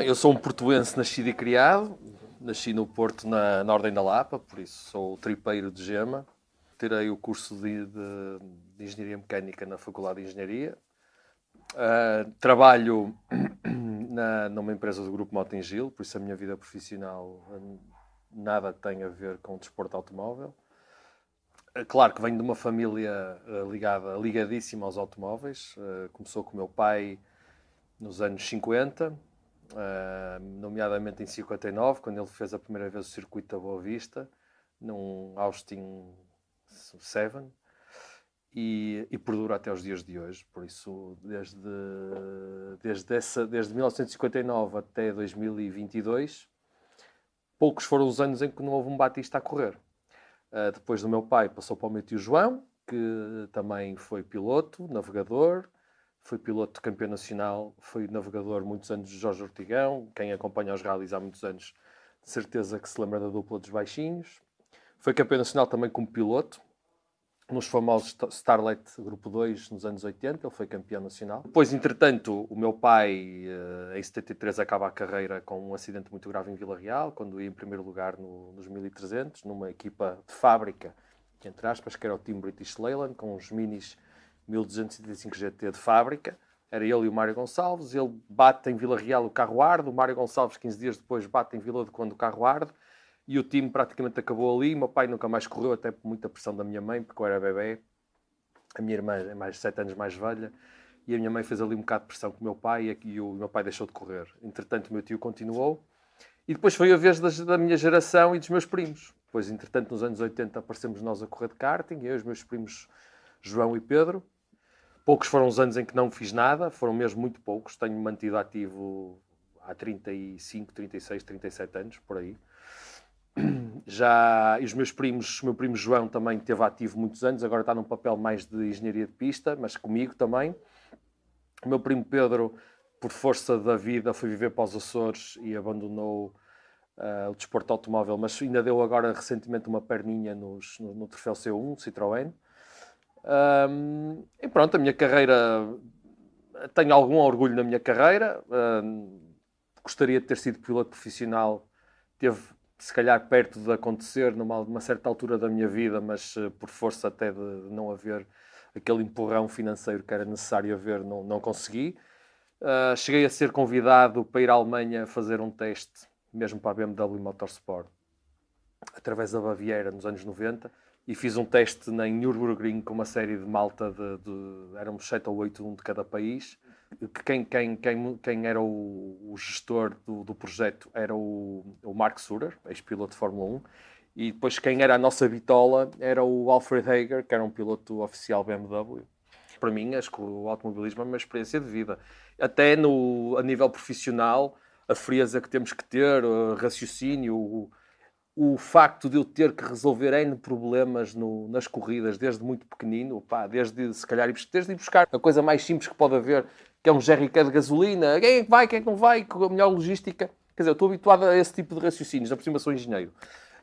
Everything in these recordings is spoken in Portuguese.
Bem, eu sou um portuense nascido e criado. Nasci no Porto, na, na Ordem da Lapa, por isso sou tripeiro de gema. Tirei o curso de, de, de Engenharia Mecânica na Faculdade de Engenharia. Uh, trabalho na, numa empresa do Grupo Motengil, por isso a minha vida profissional nada tem a ver com o desporto automóvel. Uh, claro que venho de uma família ligada, ligadíssima aos automóveis. começou com o meu pai nos anos 50, nomeadamente em 59, quando ele fez a primeira vez o circuito da Boa Vista, num Austin 7 e, e perdura até os dias de hoje. Por isso, desde, desde, essa, desde 1959 até 2022, poucos foram os anos em que não houve um Batista a correr. Uh, depois do meu pai, passou para o meu tio João, que também foi piloto, navegador, foi piloto de campeão nacional, foi navegador muitos anos de Jorge Ortigão. Quem acompanha os rallies há muitos anos, de certeza que se lembra da dupla dos baixinhos. Foi campeão nacional também como piloto, nos famosos Starlight Grupo 2 nos anos 80, ele foi campeão nacional. Depois, entretanto, o meu pai, eh, em 73, acaba a carreira com um acidente muito grave em Vila Real, quando ia em primeiro lugar no, nos 1300, numa equipa de fábrica, entre aspas, que era o Team British Leyland, com os minis 1275 GT de fábrica. Era ele e o Mário Gonçalves. Ele bate em Vila Real o carro arde, o Mário Gonçalves, 15 dias depois, bate em Vila de Quando o carro arde e o time praticamente acabou ali. Meu pai nunca mais correu, até por muita pressão da minha mãe, porque eu era bebê. A minha irmã é mais de 7 anos mais velha. E a minha mãe fez ali um bocado de pressão com o meu pai e o meu pai deixou de correr. Entretanto, o meu tio continuou. E depois foi a vez da minha geração e dos meus primos. Depois, entretanto, nos anos 80 aparecemos nós a correr de karting, eu e os meus primos João e Pedro. Poucos foram os anos em que não fiz nada, foram mesmo muito poucos. Tenho mantido ativo há 35, 36, 37 anos, por aí já e os meus primos, o meu primo João também teve ativo muitos anos, agora está num papel mais de engenharia de pista, mas comigo também. O meu primo Pedro, por força da vida, foi viver para os Açores e abandonou uh, o desporto automóvel, mas ainda deu agora recentemente uma perninha nos, no, no troféu C1, Citroën. Um, e pronto, a minha carreira, tenho algum orgulho na minha carreira. Um, gostaria de ter sido piloto profissional, teve se calhar perto de acontecer numa, numa certa altura da minha vida, mas uh, por força até de não haver aquele empurrão financeiro que era necessário haver, não, não consegui. Uh, cheguei a ser convidado para ir à Alemanha fazer um teste, mesmo para a BMW Motorsport, através da Baviera, nos anos 90, e fiz um teste em Nürburgring com uma série de malta, de, de éramos 7 ou 8, um de cada país, quem, quem, quem, quem era o, o gestor do, do, projeto era o, o Mark Surer, ex-piloto de Fórmula 1, e depois quem era a nossa bitola era o Alfred Hager, que era um piloto oficial BMW. Para mim, acho que o automobilismo é uma experiência de vida. Até no, a nível profissional, a frieza que temos que ter, o raciocínio, o, o facto de eu ter que resolver N problemas no, nas corridas desde muito pequenino, pá, desde se calhar desde ir buscar a coisa mais simples que pode haver, que é um jerrycan de gasolina, quem é que vai, quem é que não vai, com a melhor logística. Quer dizer, eu estou habituado a esse tipo de raciocínios, na por cima sou engenheiro,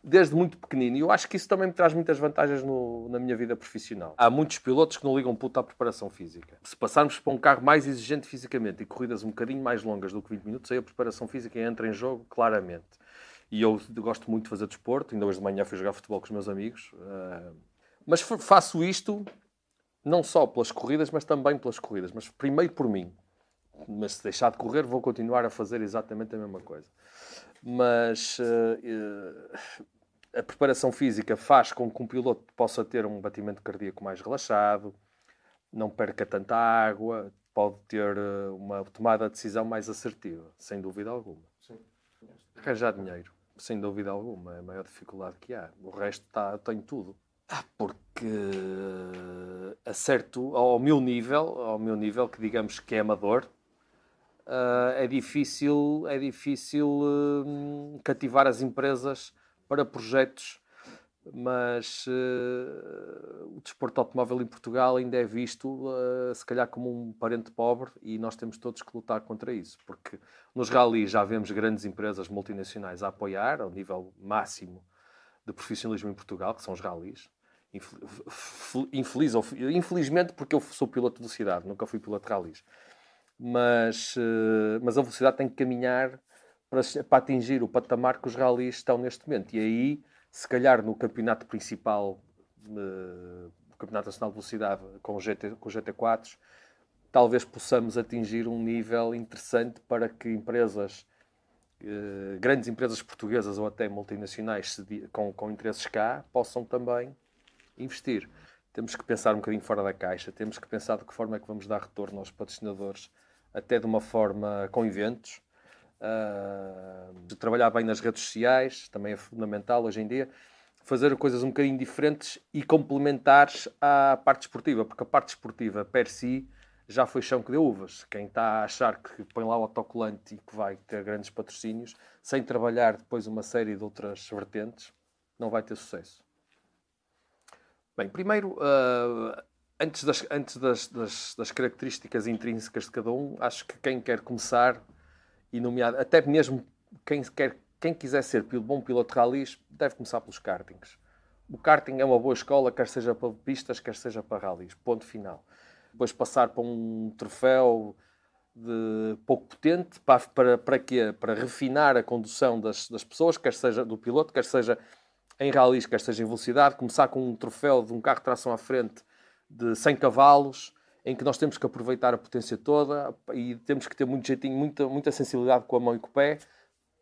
desde muito pequenino. E eu acho que isso também me traz muitas vantagens no, na minha vida profissional. Há muitos pilotos que não ligam puta à preparação física. Se passarmos para um carro mais exigente fisicamente e corridas um bocadinho mais longas do que 20 minutos, aí a preparação física entra em jogo claramente. E eu gosto muito de fazer desporto, ainda hoje de manhã fui jogar futebol com os meus amigos. Uh, mas faço isto não só pelas corridas, mas também pelas corridas. Mas primeiro por mim. Mas se deixar de correr, vou continuar a fazer exatamente a mesma coisa. Mas uh, a preparação física faz com que um piloto possa ter um batimento cardíaco mais relaxado, não perca tanta água, pode ter uh, uma tomada de decisão mais assertiva, sem dúvida alguma. Sim. Arranjar dinheiro, sem dúvida alguma, é a maior dificuldade que há. O resto está, tem tudo. Ah, porque a certo, ao meu nível, ao meu nível, que digamos que é amador, uh, é difícil, é difícil uh, cativar as empresas para projetos, mas uh, o desporto automóvel em Portugal ainda é visto, se calhar, como um parente pobre e nós temos todos que lutar contra isso, porque nos rallies já vemos grandes empresas multinacionais a apoiar, ao nível máximo de profissionalismo em Portugal, que são os rallies infeliz, infelizmente porque eu sou piloto de velocidade, nunca fui piloto de rallies. mas, uh, mas a velocidade tem que caminhar para, para atingir o patamar que os rallies estão neste momento. E aí, se calhar no campeonato principal, uh, o Campeonato Nacional de Velocidade com o, GT, com o GT4, talvez possamos atingir um nível interessante para que empresas, uh, grandes empresas portuguesas ou até multinacionais com, com interesses cá, possam também investir. Temos que pensar um bocadinho fora da caixa, temos que pensar de que forma é que vamos dar retorno aos patrocinadores, até de uma forma com eventos, uh, de trabalhar bem nas redes sociais, também é fundamental hoje em dia, fazer coisas um bocadinho diferentes e complementares à parte esportiva, porque a parte esportiva, per si, já foi chão que deu uvas. Quem está a achar que põe lá o autocolante e que vai ter grandes patrocínios, sem trabalhar depois uma série de outras vertentes, não vai ter sucesso. Bem, primeiro, uh, antes, das, antes das, das, das, características intrínsecas de cada um, acho que quem quer começar, e nomeado, até mesmo quem, quer, quem quiser ser bom piloto de rallies, deve começar pelos kartings. O karting é uma boa escola, quer seja para pistas, quer seja para rallies. Ponto final. Depois passar para um troféu de pouco potente, para, para, para quê? Para refinar a condução das, das pessoas, quer seja do piloto, quer seja em rallies, quer seja em velocidade. Começar com um troféu de um carro de tração à frente de 100 cavalos, em que nós temos que aproveitar a potência toda e temos que ter muito jeitinho, muita, muita sensibilidade com a mão e com o pé.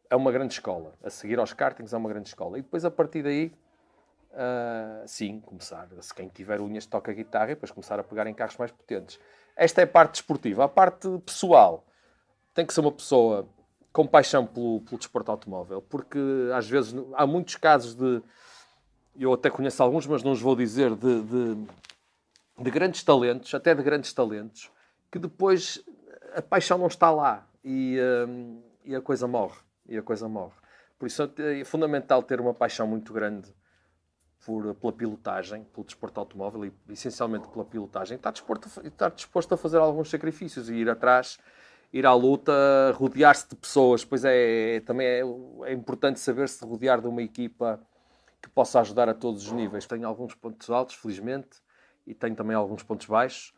É uma grande escola. A seguir aos kartings é uma grande escola. E depois, a partir daí, uh, sim, começar. Se quem tiver unhas toca guitarra e depois começar a pegar em carros mais potentes. Esta é a parte desportiva. A parte pessoal tem que ser uma pessoa com paixão pelo, pelo desporto automóvel, porque às vezes há muitos casos de. Eu até conheço alguns, mas não os vou dizer, de, de de grandes talentos, até de grandes talentos, que depois a paixão não está lá e, um, e a coisa morre. E a coisa morre. Por isso é fundamental ter uma paixão muito grande por, pela pilotagem, pelo desporto automóvel e essencialmente pela pilotagem. Estar disposto, estar disposto a fazer alguns sacrifícios e ir atrás, ir à luta, rodear-se de pessoas. Pois é, é também é, é importante saber-se rodear de uma equipa que possa ajudar a todos os níveis. Tenho alguns pontos altos, felizmente, e tenho também alguns pontos baixos.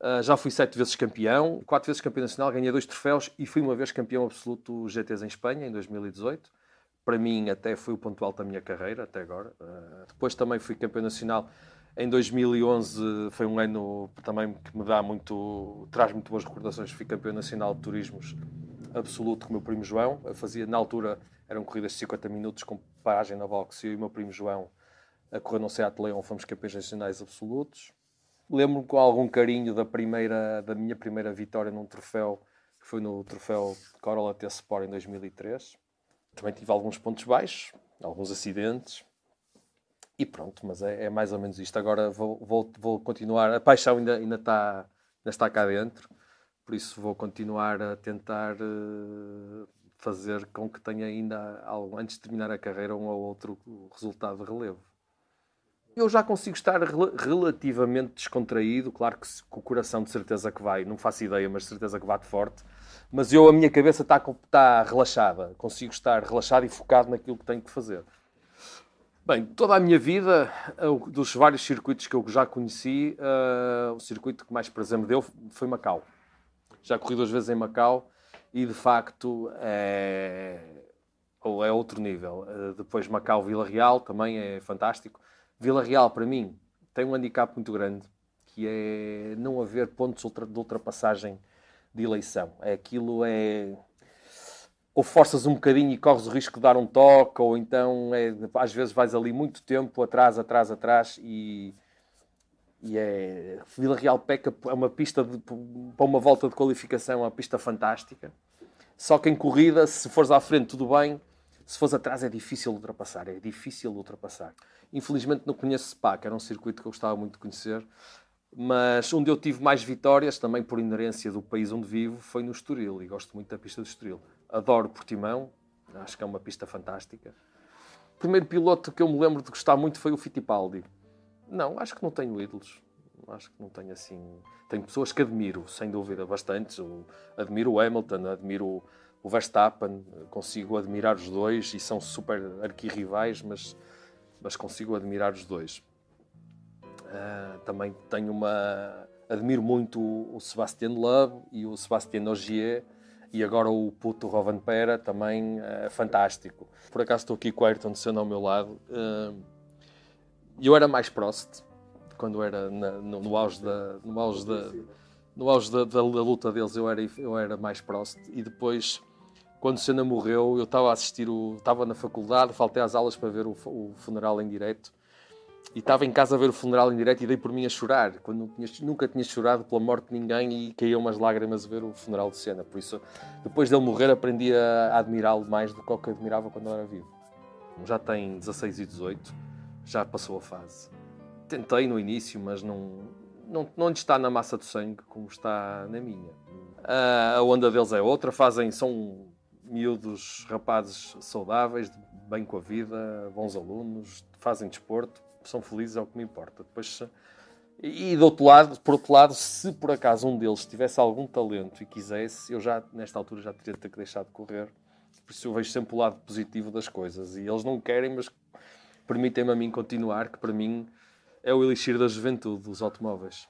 Uh, já fui sete vezes campeão, quatro vezes campeão nacional, ganhei dois troféus e fui uma vez campeão absoluto GTs em Espanha, em 2018. Para mim, até foi o ponto alto da minha carreira, até agora. Uh, depois também fui campeão nacional em 2011, foi um ano também que me dá muito, traz muito boas recordações. Fui campeão nacional de turismos absoluto com o meu primo João. Eu fazia, na altura, eram corridas de 50 minutos com paragem na eu e o meu primo João a correr no Seat Leon fomos campeões nacionais absolutos. Lembro-me com algum carinho da primeira da minha primeira vitória num troféu, que foi no troféu Corolla T Sport em 2003. Também tive alguns pontos baixos, alguns acidentes. E pronto, mas é, é mais ou menos isto. Agora vou, vou, vou continuar. A paixão ainda, ainda, está, ainda está cá dentro, por isso vou continuar a tentar uh, fazer com que tenha ainda, antes de terminar a carreira, um ou outro resultado de relevo. Eu já consigo estar rel relativamente descontraído, claro que com o coração de certeza que vai, não faço ideia, mas de certeza que bate forte. Mas eu, a minha cabeça está, está relaxada, consigo estar relaxado e focado naquilo que tenho que fazer. Bem, toda a minha vida, dos vários circuitos que eu já conheci, uh, o circuito que mais prazer me deu foi Macau. Já corri duas vezes em Macau e de facto é, é outro nível. Uh, depois Macau-Vila Real também é fantástico. Vila Real, para mim, tem um handicap muito grande, que é não haver pontos de ultrapassagem de eleição. É aquilo é ou forças um bocadinho e corres o risco de dar um toque, ou então é, às vezes vais ali muito tempo atrás, atrás, atrás e, e é Vila Real Peca é uma pista de, para uma volta de qualificação, é uma pista fantástica. Só que em corrida, se fores à frente, tudo bem, se fores atrás é difícil ultrapassar, é difícil ultrapassar. Infelizmente não conheço Spa, que era um circuito que eu gostava muito de conhecer, mas onde eu tive mais vitórias, também por inerência do país onde vivo, foi no Estoril, e gosto muito da pista do Estoril. Adoro Portimão, acho que é uma pista fantástica. O primeiro piloto que eu me lembro de gostar muito foi o Fittipaldi. Não, acho que não tenho ídolos. Acho que não tenho assim. Tenho pessoas que admiro, sem dúvida, bastantes. Eu admiro o Hamilton, admiro o Verstappen, consigo admirar os dois e são super arquirrivais, mas, mas consigo admirar os dois. Uh, também tenho uma admiro muito o Sebastian Love e o Sebastian Ogier e agora o puto Rovan Pera também é fantástico. Por acaso estou aqui com o Ayrton Senna ao meu lado. Uh, eu era mais Prost quando era na, no, no, auge da no auge da no auge da, da, da, luta deles eu era eu era mais Prost e depois quando Senna morreu eu estava a assistir o estava na faculdade faltei às aulas para ver o, o funeral em direto e estava em casa a ver o funeral em direto e dei por mim a chorar, quando tinha, nunca tinha chorado pela morte de ninguém e caíam umas lágrimas a ver o funeral de cena. Por isso, depois dele morrer, aprendi a admirá-lo mais do que que admirava quando era vivo. Já tem 16 e 18, já passou a fase. Tentei no início, mas não, não, não está na massa do sangue como está na minha. A onda deles é outra, fazem, são miúdos rapazes saudáveis, bem com a vida, bons alunos, fazem desporto são felizes é o que me importa. Depois, e do outro lado, por outro lado, se por acaso um deles tivesse algum talento e quisesse, eu já, nesta altura, já teria de ter deixar de correr. Por isso eu vejo sempre o lado positivo das coisas. E eles não querem, mas permitem-me a mim continuar, que para mim é o elixir da juventude dos automóveis.